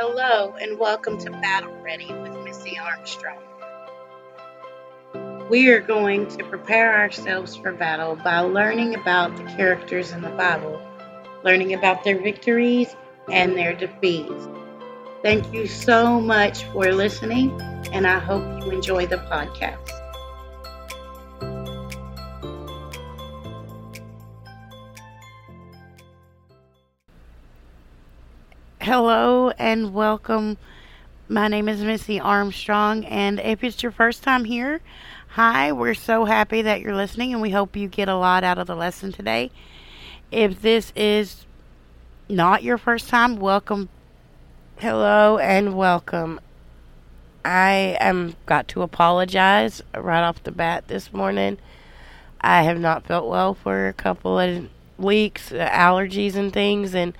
Hello, and welcome to Battle Ready with Missy Armstrong. We are going to prepare ourselves for battle by learning about the characters in the Bible, learning about their victories and their defeats. Thank you so much for listening, and I hope you enjoy the podcast. Hello and welcome. My name is Missy Armstrong, and if it's your first time here, hi, we're so happy that you're listening, and we hope you get a lot out of the lesson today. If this is not your first time, welcome. Hello and welcome. I am got to apologize right off the bat this morning. I have not felt well for a couple of weeks, allergies and things, and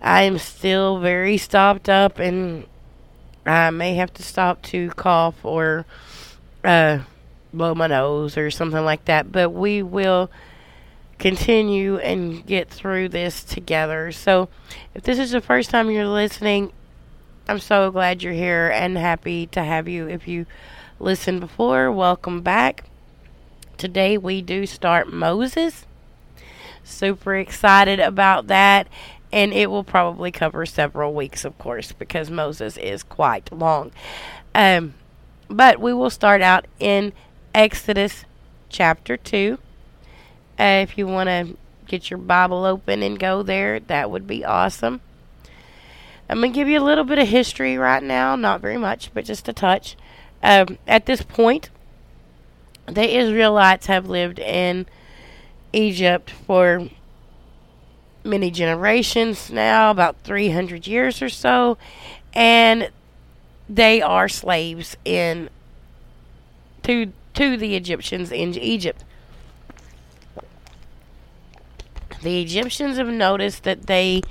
I am still very stopped up, and I may have to stop to cough or uh, blow my nose or something like that. But we will continue and get through this together. So, if this is the first time you're listening, I'm so glad you're here and happy to have you. If you listened before, welcome back. Today we do start Moses. Super excited about that and it will probably cover several weeks, of course, because Moses is quite long. Um, but we will start out in Exodus chapter 2. Uh, if you want to get your Bible open and go there, that would be awesome. I'm going to give you a little bit of history right now, not very much, but just a touch. Um, at this point, the Israelites have lived in Egypt for many generations now, about 300 years or so, and they are slaves in to to the Egyptians in Egypt. The Egyptians have noticed that they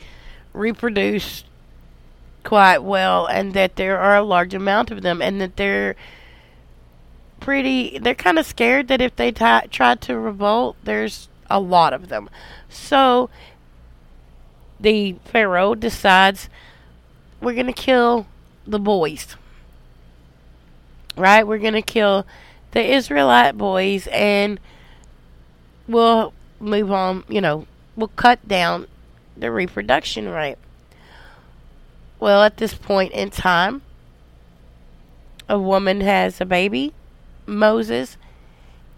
reproduce quite well and that there are a large amount of them and that they're pretty they're kind of scared that if they t- try to revolt there's a lot of them. So the Pharaoh decides we're going to kill the boys. Right? We're going to kill the Israelite boys and we'll move on, you know, we'll cut down the reproduction rate. Well, at this point in time, a woman has a baby, Moses,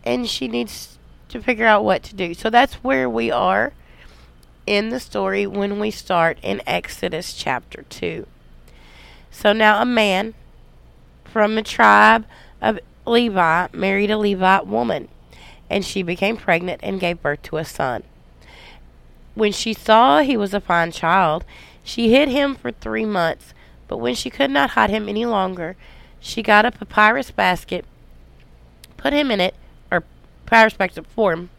and she needs to figure out what to do. So that's where we are in the story when we start in Exodus chapter 2. So now a man from the tribe of Levi married a Levite woman, and she became pregnant and gave birth to a son. When she saw he was a fine child, she hid him for three months, but when she could not hide him any longer, she got a papyrus basket, put him in it, or papyrus basket form,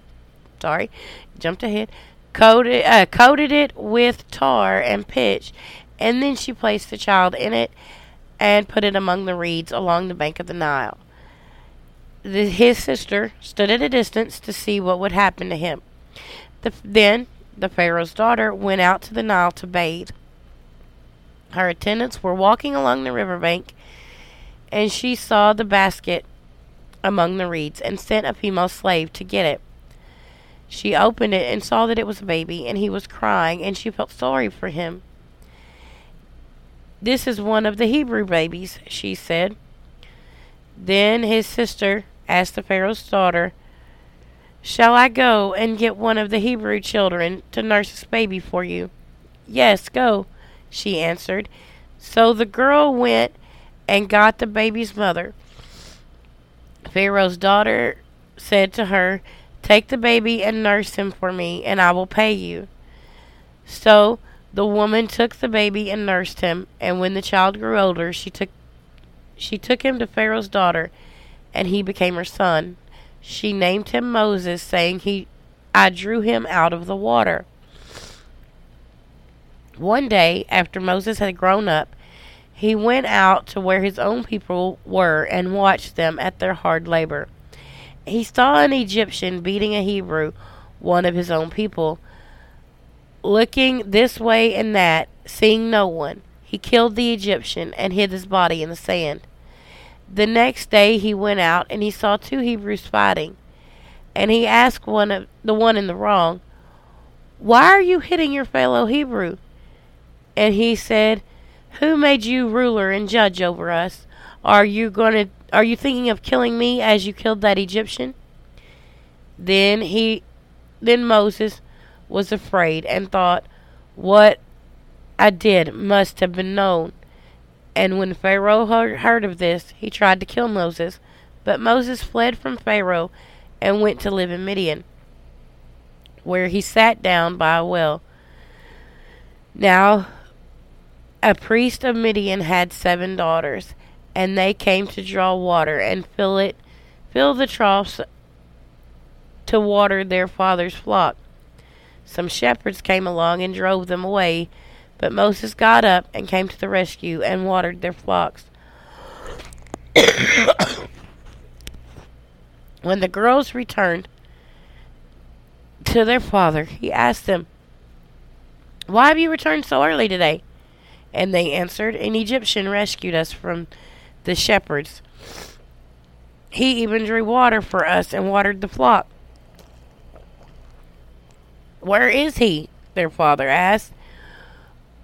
sorry, jumped ahead, coated uh, coated it with tar and pitch, and then she placed the child in it and put it among the reeds along the bank of the Nile. The, his sister stood at a distance to see what would happen to him. The, then the Pharaoh's daughter went out to the Nile to bathe. Her attendants were walking along the river bank, and she saw the basket among the reeds and sent a female slave to get it. She opened it and saw that it was a baby, and he was crying, and she felt sorry for him. This is one of the Hebrew babies, she said. Then his sister asked the Pharaoh's daughter, Shall I go and get one of the Hebrew children to nurse this baby for you? Yes, go, she answered. So the girl went and got the baby's mother. Pharaoh's daughter said to her, Take the baby and nurse him for me, and I will pay you. So the woman took the baby and nursed him, and when the child grew older, she took she took him to Pharaoh's daughter, and he became her son. She named him Moses, saying, "He I drew him out of the water." One day, after Moses had grown up, he went out to where his own people were and watched them at their hard labor he saw an Egyptian beating a Hebrew, one of his own people. Looking this way and that, seeing no one, he killed the Egyptian and hid his body in the sand. The next day he went out and he saw two Hebrews fighting. And he asked one of the one in the wrong, Why are you hitting your fellow Hebrew? And he said, Who made you ruler and judge over us? Are you going to are you thinking of killing me as you killed that Egyptian? Then he then Moses was afraid and thought, What I did must have been known. And when Pharaoh heard of this, he tried to kill Moses. But Moses fled from Pharaoh and went to live in Midian, where he sat down by a well. Now, a priest of Midian had seven daughters, and they came to draw water and fill it, fill the troughs to water their father's flock. Some shepherds came along and drove them away, but Moses got up and came to the rescue and watered their flocks. when the girls returned to their father, he asked them, Why have you returned so early today? And they answered, An Egyptian rescued us from the shepherds. He even drew water for us and watered the flock. Where is he? their father asked.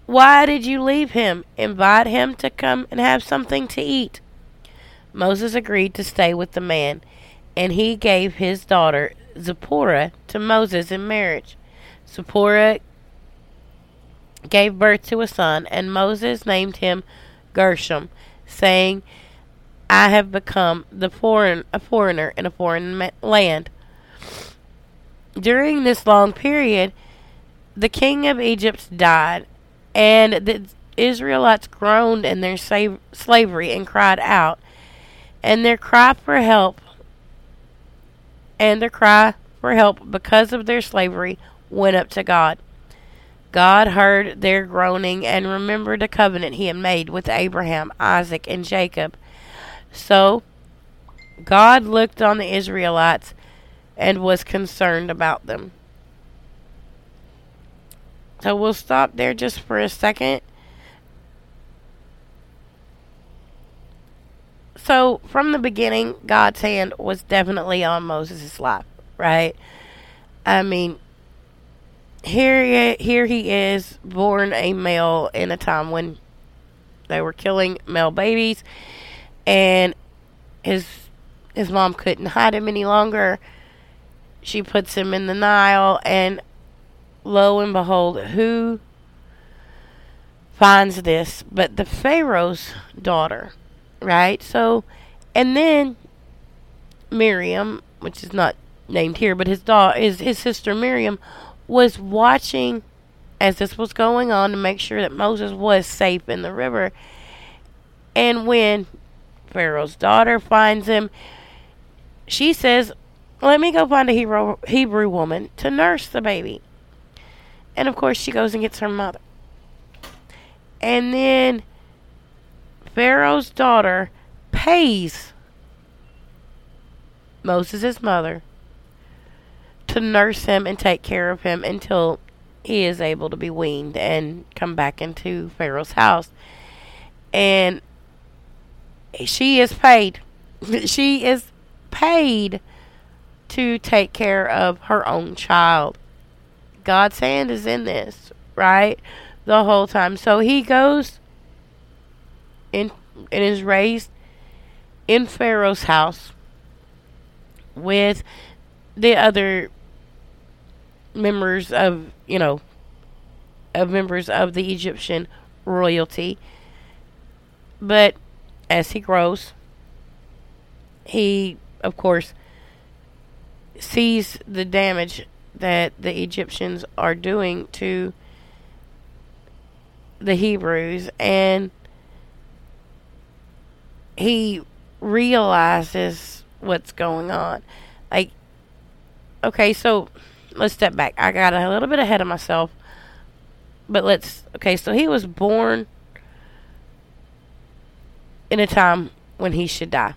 Why did you leave him? Invite him to come and have something to eat. Moses agreed to stay with the man, and he gave his daughter Zipporah to Moses in marriage. Zipporah gave birth to a son, and Moses named him Gershom, saying, I have become the foreign, a foreigner in a foreign land. During this long period, the king of Egypt died, and the Israelites groaned in their slavery and cried out, and their cry for help, and their cry for help because of their slavery went up to God. God heard their groaning and remembered the covenant he had made with Abraham, Isaac, and Jacob. So God looked on the Israelites and was concerned about them. So we'll stop there just for a second. So from the beginning, God's hand was definitely on Moses' life, right? I mean, here he, here he is, born a male in a time when they were killing male babies, and his his mom couldn't hide him any longer. She puts him in the Nile, and lo and behold, who finds this but the Pharaoh's daughter, right? So, and then Miriam, which is not named here, but his daughter, his his sister Miriam, was watching as this was going on to make sure that Moses was safe in the river. And when Pharaoh's daughter finds him, she says, Let me go find a Hebrew, Hebrew woman to nurse the baby. And of course, she goes and gets her mother. And then Pharaoh's daughter pays Moses' mother to nurse him and take care of him until he is able to be weaned and come back into Pharaoh's house. And she is paid. she is paid to take care of her own child. God's hand is in this, right? The whole time. So he goes in and is raised in Pharaoh's house with the other members of, you know, of members of the Egyptian royalty. But as he grows, he, of course, sees the damage that the Egyptians are doing to the Hebrews and he realizes what's going on. Like, okay, so let's step back. I got a little bit ahead of myself, but let's, okay, so he was born in a time when he should die,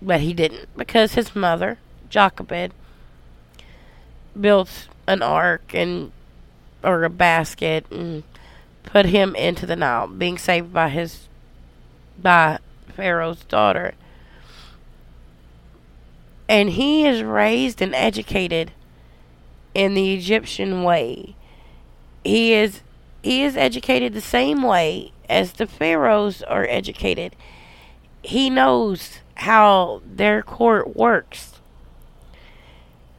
but he didn't because his mother, Jochebed, built an ark and or a basket and put him into the Nile, being saved by his by Pharaoh's daughter. And he is raised and educated in the Egyptian way. He is he is educated the same way as the pharaohs are educated. He knows how their court works.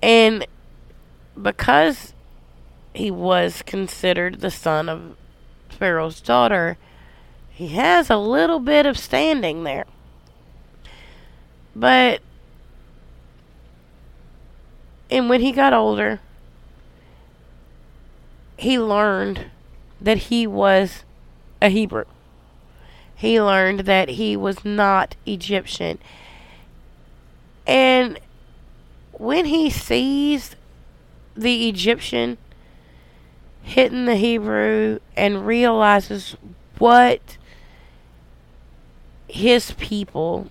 And because he was considered the son of Pharaoh's daughter, he has a little bit of standing there. But and when he got older, he learned that he was a Hebrew. He learned that he was not Egyptian. And when he sees the Egyptian hitting the Hebrew and realizes what his people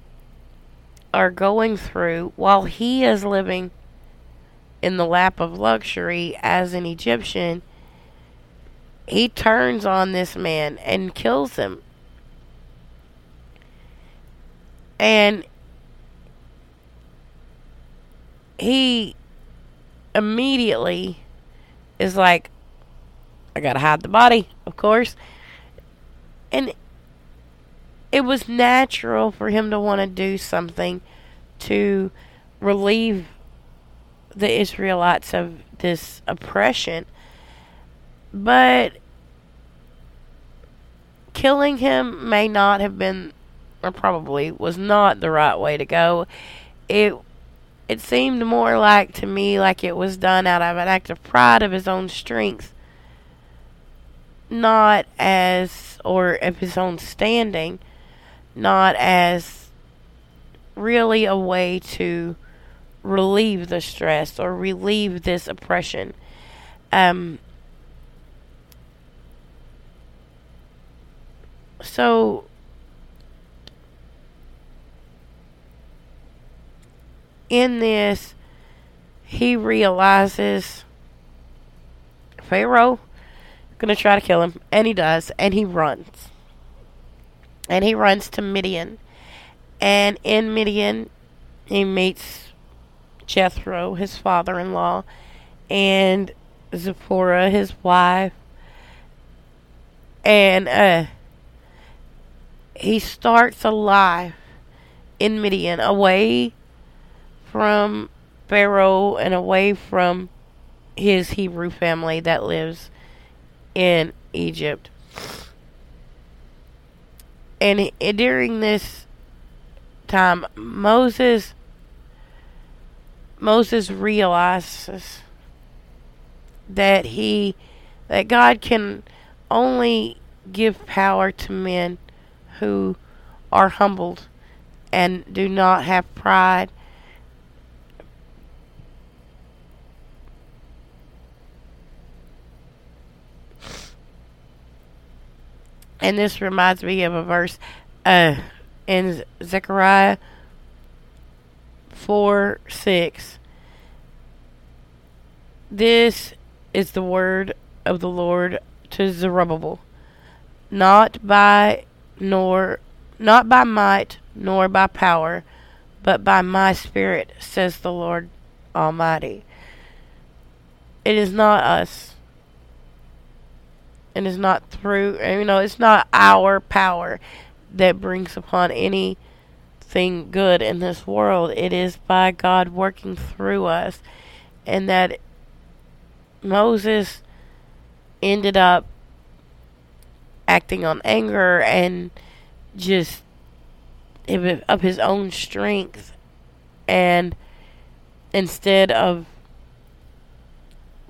are going through while he is living in the lap of luxury as an Egyptian, he turns on this man and kills him. And he immediately is like, I gotta hide the body, of course. And it was natural for him to want to do something to relieve the Israelites of this oppression. But killing him may not have been, or probably was not the right way to go. It it seemed more like to me like it was done out of an act of pride of his own strength, not as or of his own standing, not as really a way to relieve the stress or relieve this oppression. Um, So in this he realizes Pharaoh gonna try to kill him and he does and he runs. And he runs to Midian. And in Midian he meets Jethro, his father in law, and Zipporah, his wife. And uh he starts a life in Midian away from Pharaoh and away from his Hebrew family that lives in Egypt. And during this time, Moses Moses realizes that he that God can only give power to men who are humbled and do not have pride. And this reminds me of a verse uh, in Zechariah 4 6. This is the word of the Lord to Zerubbabel, not by nor not by might nor by power, but by my spirit, says the Lord Almighty. It is not us. And It is not through, you know, it's not our power that brings upon anything good in this world. It is by God working through us. And that Moses ended up acting on anger and just of his own strength. And instead of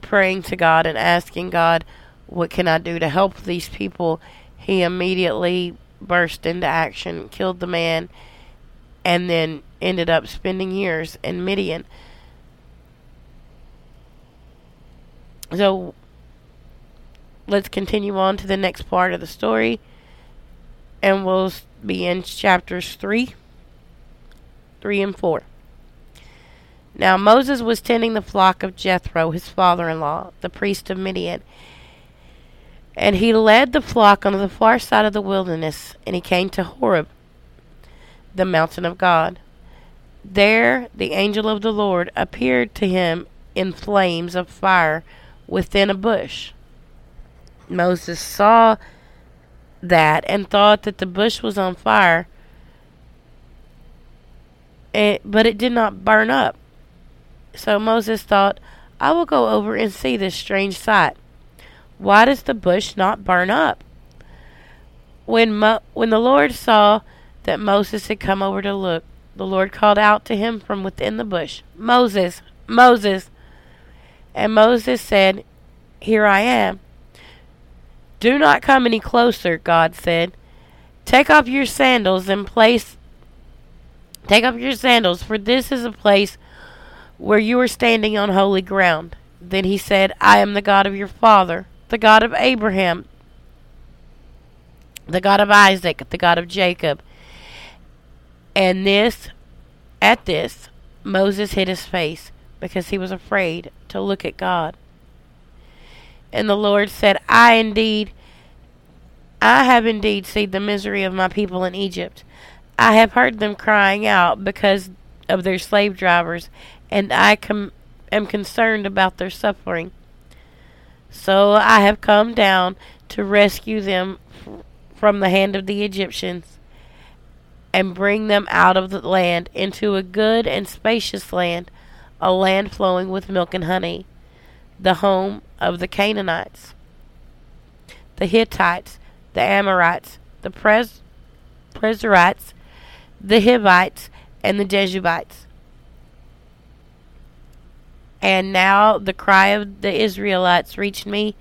praying to God and asking God what can I do to help these people? he immediately burst into action killed the man and then ended up spending years in Midian. So let's continue on to the next part of the story. And we'll be in chapters 3, 3 and 4. Now Moses was tending the flock of Jethro, his father in law, the priest of Midian. And he led the flock on the far side of the wilderness, and he came to Horeb, the mountain of God. There the angel of the Lord appeared to him in flames of fire within a bush. Moses saw that and thought that the bush was on fire, it, but it did not burn up. So Moses thought, I will go over and see this strange sight. Why does the bush not burn up? When, Mo- when the Lord saw that Moses had come over to look, the Lord called out to him from within the bush, Moses, Moses. And Moses said, Here I am. Do not come any closer, God said. Take off your sandals and place Take off your sandals, for this is a place where you are standing on holy ground. Then he said, I am the God of your father, the God of Abraham, the God of Isaac, the God of Jacob. And this, at this, Moses hid his face because he was afraid to look at God. And the Lord said, I indeed, I have indeed seen the misery of my people in Egypt. I have heard them crying out because of their slave drivers, and I com- am concerned about their suffering. So I have come down to rescue them f- from the hand of the Egyptians and bring them out of the land into a good and spacious land, a land flowing with milk and honey, the home of the Canaanites, the Hittites, the Amorites, the Pres- the Hivites, and the Jebusites. And now the cry of the Israelites reached me,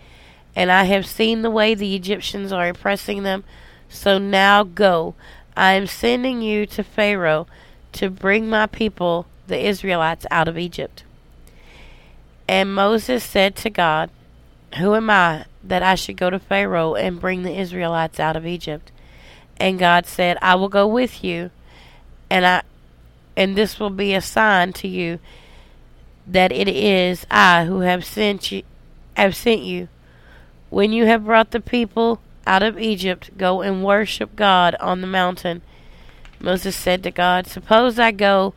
and I have seen the way the Egyptians are oppressing them. So now go. I am sending you to Pharaoh to bring my people, the Israelites, out of Egypt. And Moses said to God, Who am I that I should go to Pharaoh and bring the Israelites out of Egypt? And God said, I will go with you, and I and this will be a sign to you that it is I who have sent you have sent you. When you have brought the people out of Egypt, go and worship God on the mountain. Moses said to God, Suppose I go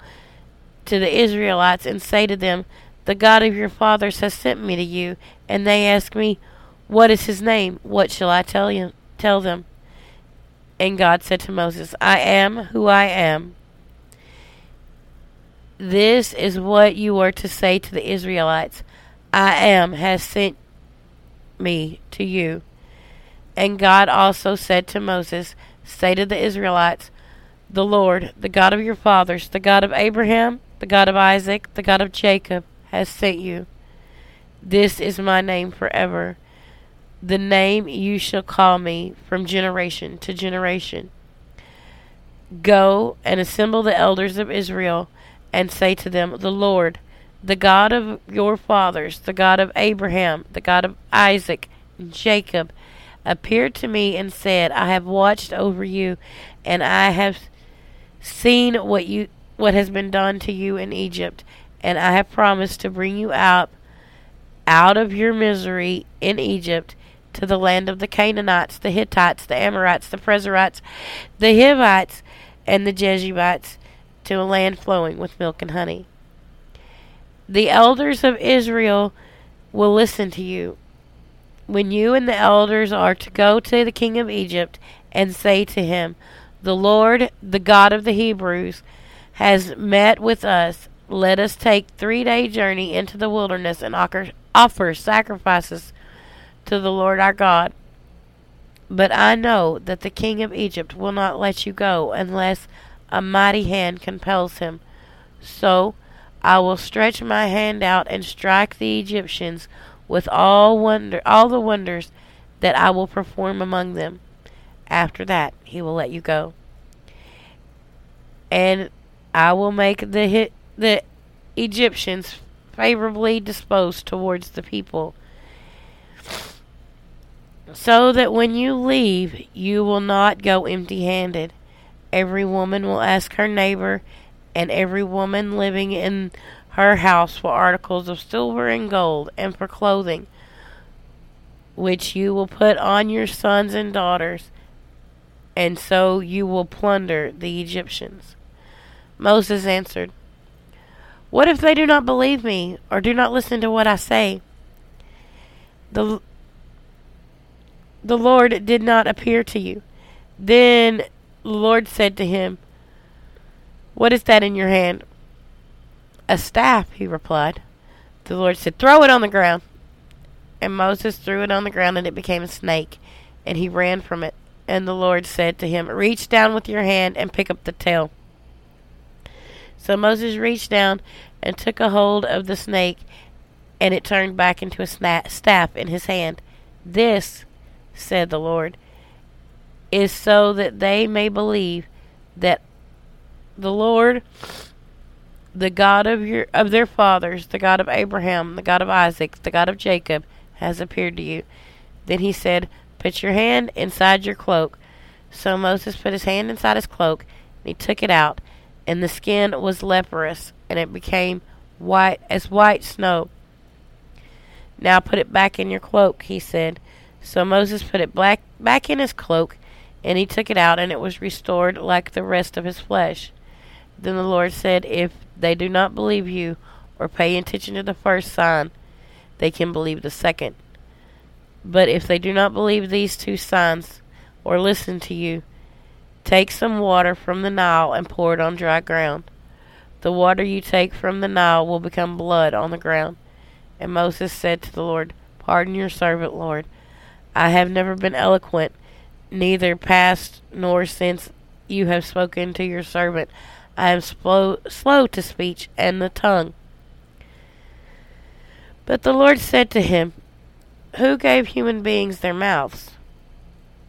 to the Israelites and say to them, The God of your fathers has sent me to you, and they ask me, What is his name? What shall I tell you tell them? And God said to Moses, I am who I am. This is what you are to say to the Israelites I am has sent me to you. And God also said to Moses, Say to the Israelites, The Lord, the God of your fathers, the God of Abraham, the God of Isaac, the God of Jacob, has sent you. This is my name forever, the name you shall call me from generation to generation. Go and assemble the elders of Israel and say to them, The Lord, the God of your fathers, the God of Abraham, the God of Isaac, and Jacob, appeared to me and said, I have watched over you, and I have seen what you what has been done to you in Egypt, and I have promised to bring you out out of your misery in Egypt to the land of the Canaanites, the Hittites, the Amorites, the Perizzites, the Hivites, and the Jebusites, to a land flowing with milk and honey. The elders of Israel will listen to you. When you and the elders are to go to the king of Egypt and say to him, The Lord, the God of the Hebrews, has met with us. Let us take three day journey into the wilderness and offer sacrifices to the Lord our God. But I know that the king of Egypt will not let you go unless a mighty hand compels him. So I will stretch my hand out and strike the Egyptians with all wonder all the wonders that I will perform among them. After that he will let you go. And I will make the hit, the Egyptians favorably disposed towards the people so that when you leave you will not go empty-handed Every woman will ask her neighbor, and every woman living in her house for articles of silver and gold, and for clothing. which you will put on your sons and daughters, and so you will plunder the Egyptians. Moses answered, What if they do not believe me, or do not listen to what I say? The, the Lord did not appear to you. Then the Lord said to him, What is that in your hand? A staff, he replied. The Lord said, Throw it on the ground. And Moses threw it on the ground, and it became a snake, and he ran from it. And the Lord said to him, Reach down with your hand and pick up the tail. So Moses reached down and took a hold of the snake, and it turned back into a staff in his hand. This, said the Lord, is so that they may believe that the Lord the God of your of their fathers, the God of Abraham, the God of Isaac, the God of Jacob, has appeared to you. Then he said, Put your hand inside your cloak. So Moses put his hand inside his cloak, and he took it out, and the skin was leprous, and it became white as white snow. Now put it back in your cloak, he said. So Moses put it back back in his cloak, and he took it out, and it was restored like the rest of his flesh. Then the Lord said, If they do not believe you or pay attention to the first sign, they can believe the second. But if they do not believe these two signs or listen to you, take some water from the Nile and pour it on dry ground. The water you take from the Nile will become blood on the ground. And Moses said to the Lord, Pardon your servant, Lord. I have never been eloquent, neither past nor since you have spoken to your servant. I am slow, slow to speech and the tongue. But the Lord said to him, Who gave human beings their mouths?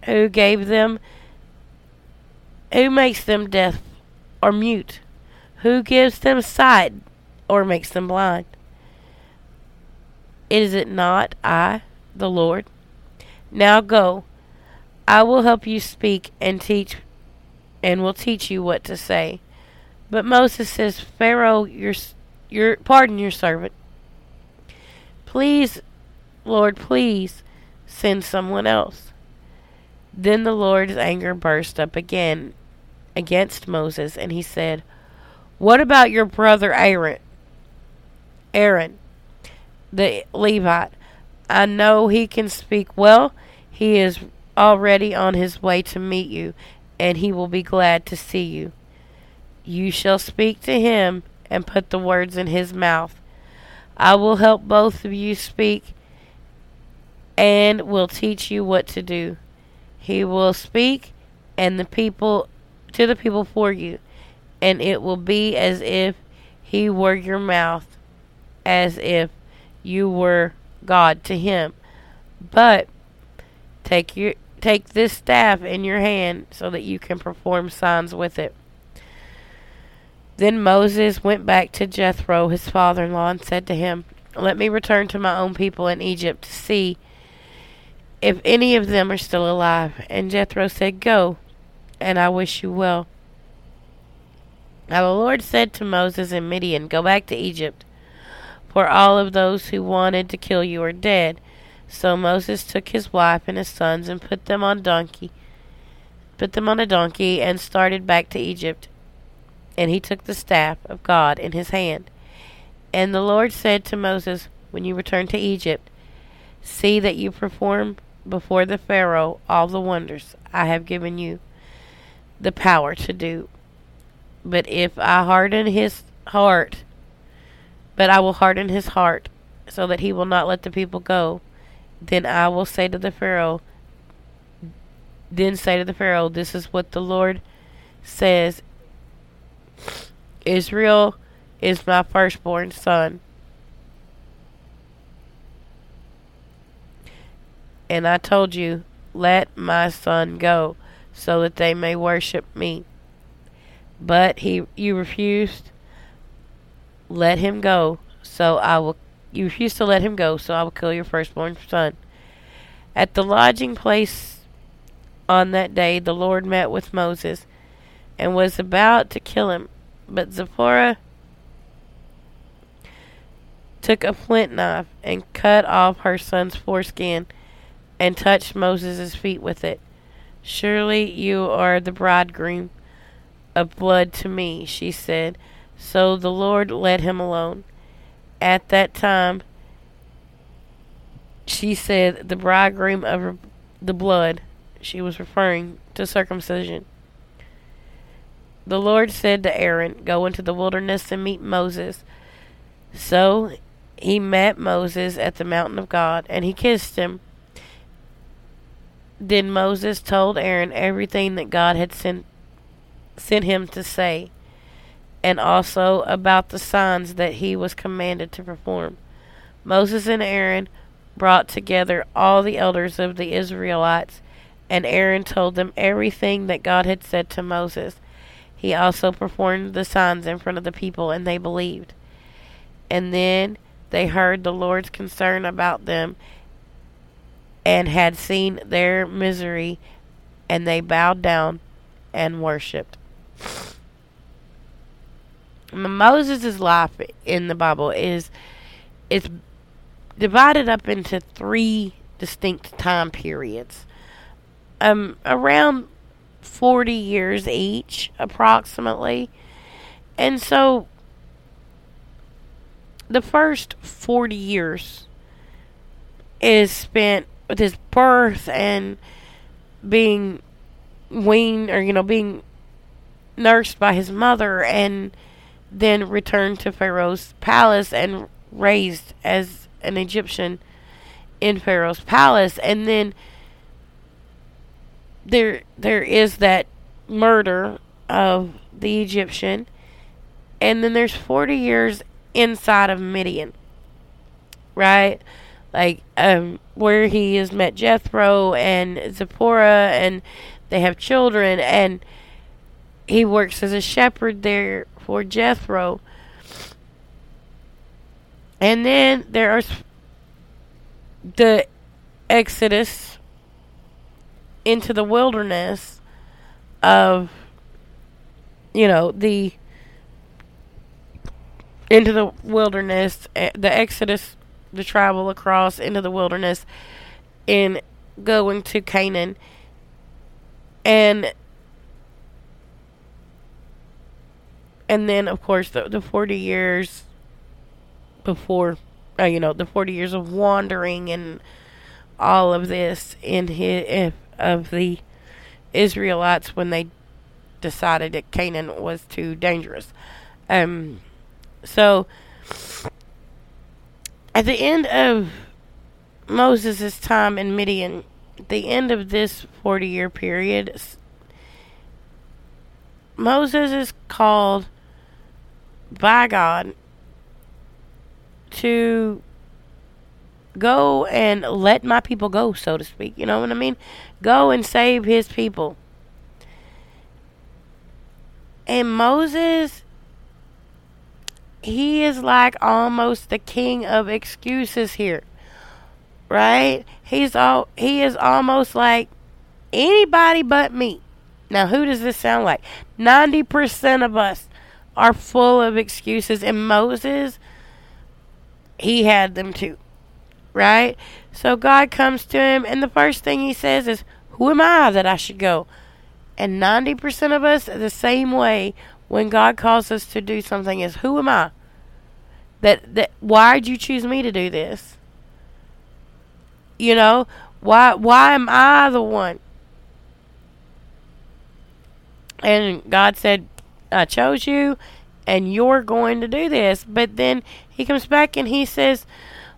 Who gave them, who makes them deaf or mute? Who gives them sight or makes them blind? Is it not I, the Lord? Now go. I will help you speak and teach and will teach you what to say. But Moses says, Pharaoh, your, your, pardon your servant. Please, Lord, please send someone else. Then the Lord's anger burst up again against Moses, and he said, What about your brother Aaron? Aaron, the Levite. I know he can speak well. He is already on his way to meet you, and he will be glad to see you. You shall speak to him and put the words in his mouth. I will help both of you speak and will teach you what to do. He will speak and the people to the people for you, and it will be as if he were your mouth, as if you were God to him. But take your take this staff in your hand so that you can perform signs with it. Then Moses went back to Jethro, his father in law, and said to him, Let me return to my own people in Egypt to see if any of them are still alive. And Jethro said, Go, and I wish you well. Now the Lord said to Moses and Midian, Go back to Egypt, for all of those who wanted to kill you are dead. So Moses took his wife and his sons and put them on donkey, put them on a donkey, and started back to Egypt. And he took the staff of God in his hand. And the Lord said to Moses, When you return to Egypt, see that you perform before the Pharaoh all the wonders I have given you the power to do. But if I harden his heart, but I will harden his heart, so that he will not let the people go, then I will say to the Pharaoh, then say to the Pharaoh, This is what the Lord says Israel is my firstborn son. And I told you, let my son go, so that they may worship me. But he you refused let him go, so I will you refused to let him go, so I will kill your firstborn son. At the lodging place on that day the Lord met with Moses and was about to kill him. But Zipporah took a flint knife and cut off her son's foreskin. And touched Moses' feet with it. Surely you are the bridegroom of blood to me, she said. So the Lord let him alone. At that time, she said, the bridegroom of the blood. She was referring to circumcision. The Lord said to Aaron, Go into the wilderness and meet Moses. So he met Moses at the mountain of God, and he kissed him. Then Moses told Aaron everything that God had sent sent him to say, and also about the signs that he was commanded to perform. Moses and Aaron brought together all the elders of the Israelites, and Aaron told them everything that God had said to Moses. He also performed the signs in front of the people, and they believed. And then they heard the Lord's concern about them and had seen their misery, and they bowed down and worshipped. Moses' life in the Bible is it's divided up into three distinct time periods. Um, around 40 years each, approximately. And so the first 40 years is spent with his birth and being weaned or, you know, being nursed by his mother and then returned to Pharaoh's palace and raised as an Egyptian in Pharaoh's palace. And then there there is that murder of the Egyptian, and then there's 40 years inside of Midian, right? Like um, where he has met Jethro and Zipporah, and they have children, and he works as a shepherd there for Jethro. And then there are the Exodus into the wilderness of you know the into the wilderness eh, the exodus the travel across into the wilderness in going to canaan and and then of course the, the 40 years before uh, you know the 40 years of wandering and all of this in his of the Israelites when they decided that Canaan was too dangerous. Um, so at the end of Moses' time in Midian, the end of this 40 year period, Moses is called by God to go and let my people go, so to speak. You know what I mean? Go and save his people. And Moses, he is like almost the king of excuses here. Right? He's all he is almost like anybody but me. Now, who does this sound like? 90% of us are full of excuses, and Moses, he had them too right? So God comes to him, and the first thing he says is, Who am I that I should go? And 90% of us the same way when God calls us to do something is, Who am I? That, that why did you choose me to do this? You know, why why am I the one? And God said, I chose you and you're going to do this. But then he comes back and he says,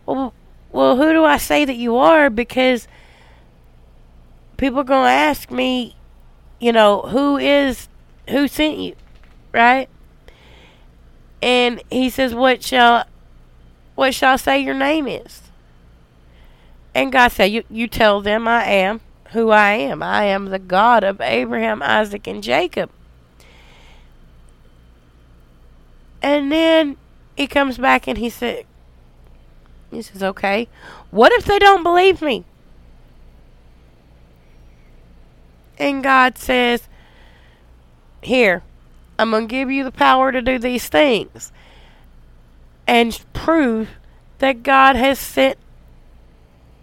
Well, well, who do I say that you are? Because people are to ask me, you know, who is, who sent you, right? And he says, what shall, what shall I say your name is? And God said, you, you tell them I am who I am. I am the God of Abraham, Isaac, and Jacob. And then he comes back and he said, he says, okay. What if they don't believe me? And God says, here, I'm going to give you the power to do these things and prove that God has sent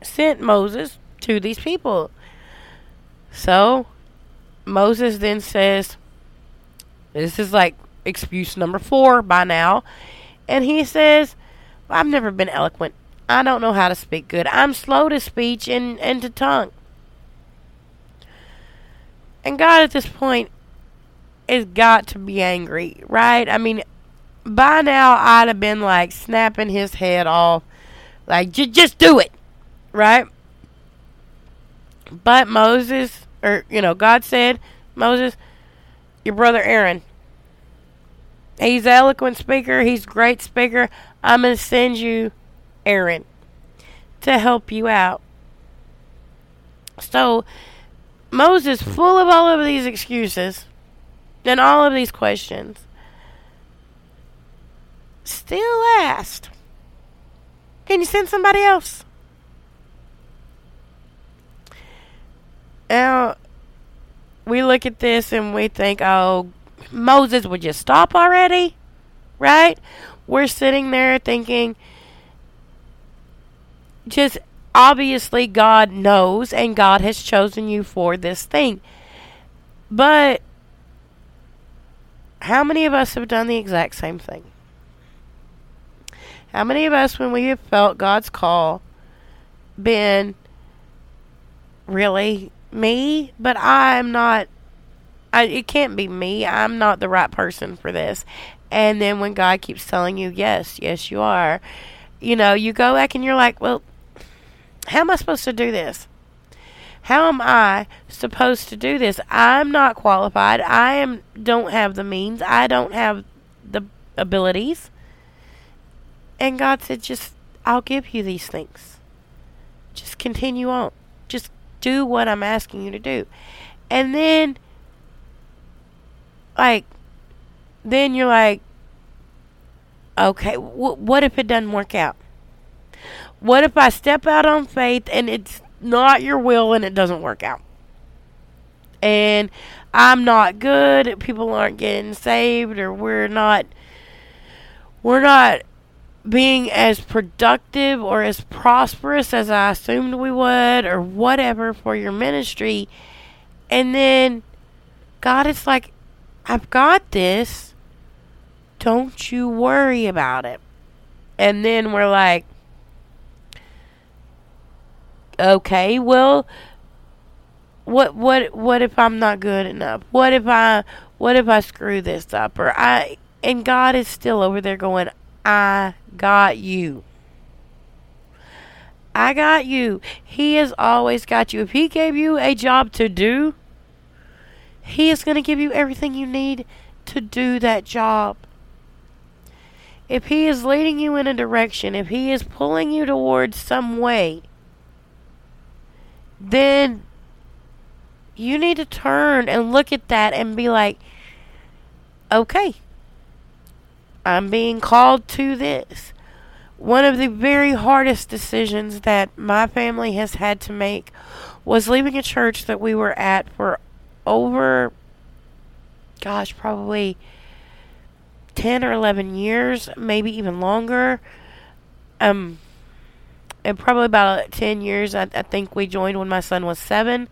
sent Moses to these people. So Moses then says, This is like excuse number four by now. And he says, I've never been eloquent. I don't know how to speak good. I'm slow to speech and, and to tongue. And God at this point has got to be angry, right? I mean, by now I'd have been like snapping his head off. Like, just do it, right? But Moses, or, you know, God said, Moses, your brother Aaron, he's eloquent speaker, he's great speaker. I'm going to send you Aaron to help you out. So, Moses, full of all of these excuses and all of these questions, still asked, Can you send somebody else? Now, we look at this and we think, oh, Moses, would you stop already? Right? We're sitting there thinking, just obviously God knows and God has chosen you for this thing. But how many of us have done the exact same thing? How many of us, when we have felt God's call, been really me? But I'm not. I, it can't be me. I'm not the right person for this. And then when God keeps telling you, yes, yes, you are, you know, you go back and you're like, well, how am I supposed to do this? How am I supposed to do this? I'm not qualified. I am don't have the means. I don't have the abilities. And God said, just I'll give you these things. Just continue on. Just do what I'm asking you to do. And then like then you're like okay, wh- what if it doesn't work out? What if I step out on faith and it's not your will and it doesn't work out? And I'm not good, people aren't getting saved or we're not we're not being as productive or as prosperous as I assumed we would or whatever for your ministry. And then God is like, I've got this. Don't you worry about it. And then we're like, okay, well, what what what if I'm not good enough? What if I what if I screw this up? Or I and God is still over there going, I got you. I got you. He has always got you. If he gave you a job to do, he is going to give you everything you need to do that job. If he is leading you in a direction, if he is pulling you towards some way, then you need to turn and look at that and be like, okay, I'm being called to this. One of the very hardest decisions that my family has had to make was leaving a church that we were at for over, gosh, probably 10 or 11 years, maybe even longer. Um, and probably about 10 years. I, I think we joined when my son was seven,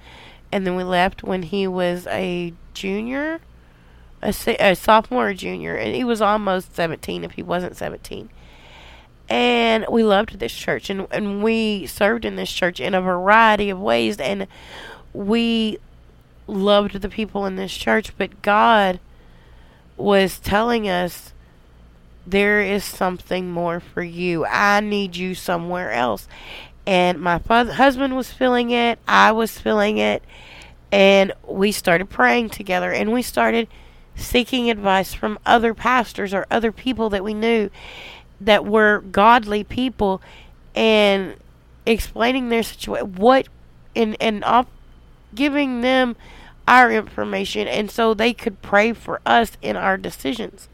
and then we left when he was a junior, a, a sophomore or junior, and he was almost 17 if he wasn't 17. And we loved this church, and, and we served in this church in a variety of ways, and we loved the people in this church, but God was telling us there is something more for you. I need you somewhere else. And my husband was feeling it. I was feeling it. And we started praying together and we started seeking advice from other pastors or other people that we knew that were godly people and explaining their situation. What, and, and off, giving them our information and so they could pray for us in our decisions.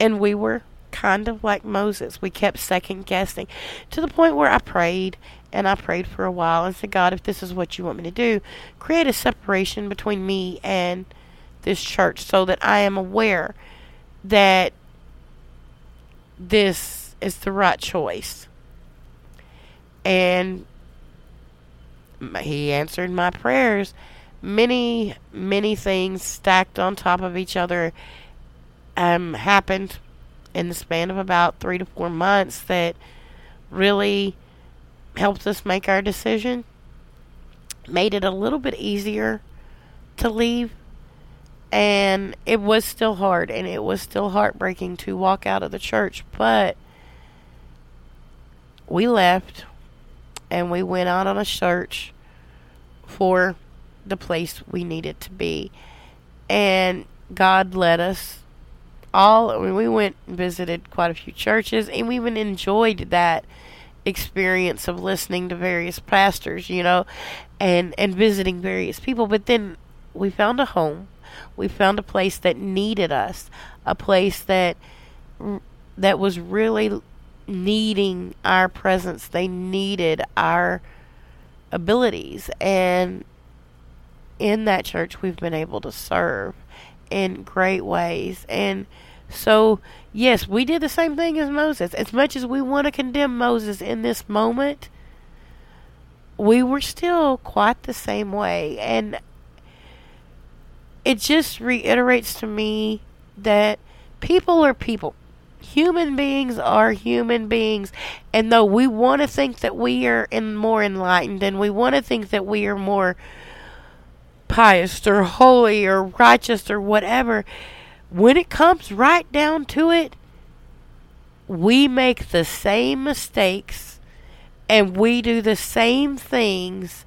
And we were kind of like Moses. We kept second guessing to the point where I prayed and I prayed for a while and said, God, if this is what you want me to do, create a separation between me and this church so that I am aware that this is the right choice. And He answered my prayers. Many, many things stacked on top of each other um, happened in the span of about three to four months that really helped us make our decision. Made it a little bit easier to leave. And it was still hard and it was still heartbreaking to walk out of the church, but we left and we went out on a search for the place we needed to be. And God led us all. We went and visited quite a few churches, and we even enjoyed that experience of listening to various pastors, you know, and and visiting various people. But then we found a home. We found a place that needed us, a place that that was really needing our presence. They needed our abilities. And in that church, we've been able to serve in great ways. And so, yes, we did the same thing as Moses. As much as we want to condemn Moses in this moment, we were still quite the same way. And it just reiterates to me that people are people human beings are human beings and though we want to think that we are in more enlightened and we want to think that we are more pious or holy or righteous or whatever when it comes right down to it we make the same mistakes and we do the same things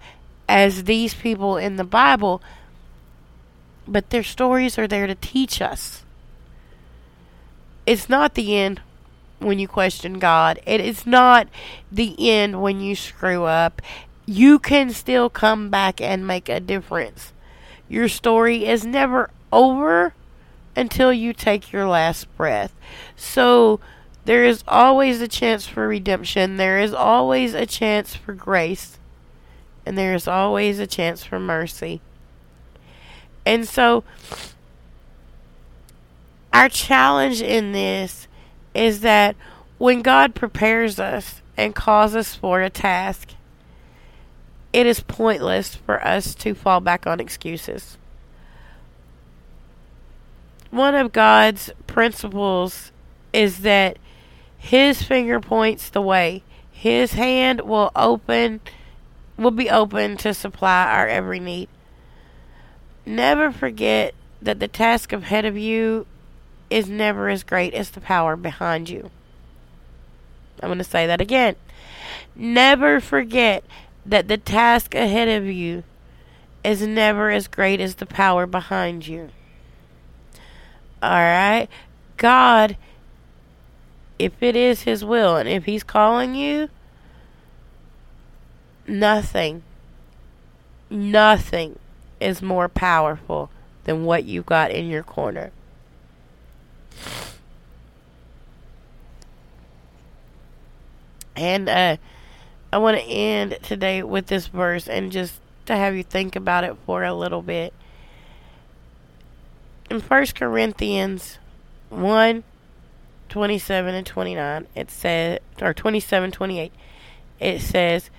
as these people in the bible but their stories are there to teach us it's not the end when you question God. It is not the end when you screw up. You can still come back and make a difference. Your story is never over until you take your last breath. So there is always a chance for redemption. There is always a chance for grace. And there is always a chance for mercy. And so our challenge in this is that when God prepares us and calls us for a task, it is pointless for us to fall back on excuses. One of God's principles is that his finger points the way. His hand will open will be open to supply our every need. Never forget that the task ahead of you is never as great as the power behind you. I'm going to say that again. Never forget that the task ahead of you is never as great as the power behind you. Alright? God, if it is His will and if He's calling you, nothing, nothing is more powerful than what you've got in your corner. And uh, I want to end today with this verse and just to have you think about it for a little bit. In 1 Corinthians 1 27 and 29, it says, or 27 28, it says,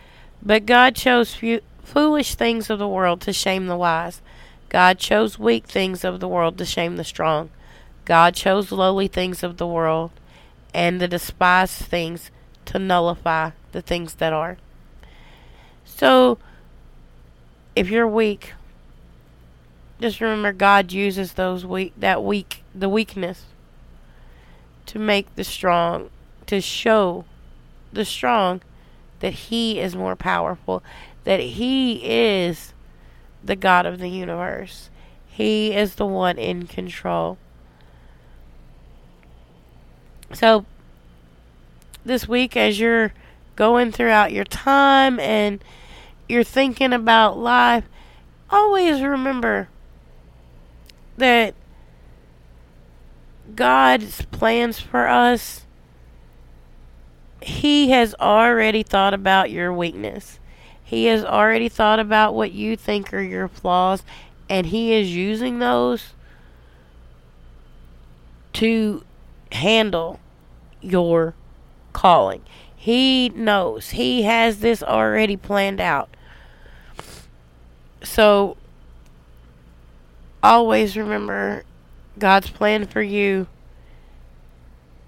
But God chose foolish things of the world to shame the wise. God chose weak things of the world to shame the strong. God chose lowly things of the world and the despised things to nullify the things that are. So, if you're weak, just remember God uses those weak that weak the weakness to make the strong to show the strong that he is more powerful, that he is the God of the universe. He is the one in control. So, this week, as you're going throughout your time and you're thinking about life, always remember that God's plans for us, He has already thought about your weakness. He has already thought about what you think are your flaws, and He is using those to handle your calling. He knows. He has this already planned out. So always remember God's plan for you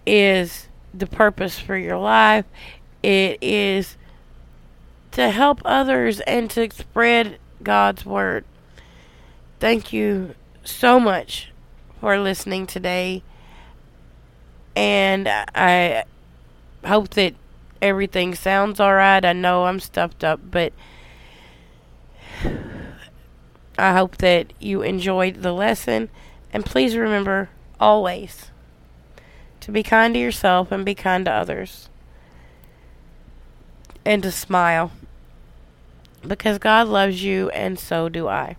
is the purpose for your life. It is to help others and to spread God's word. Thank you so much for listening today. And I hope that everything sounds alright. I know I'm stuffed up, but I hope that you enjoyed the lesson. And please remember always to be kind to yourself and be kind to others. And to smile. Because God loves you, and so do I.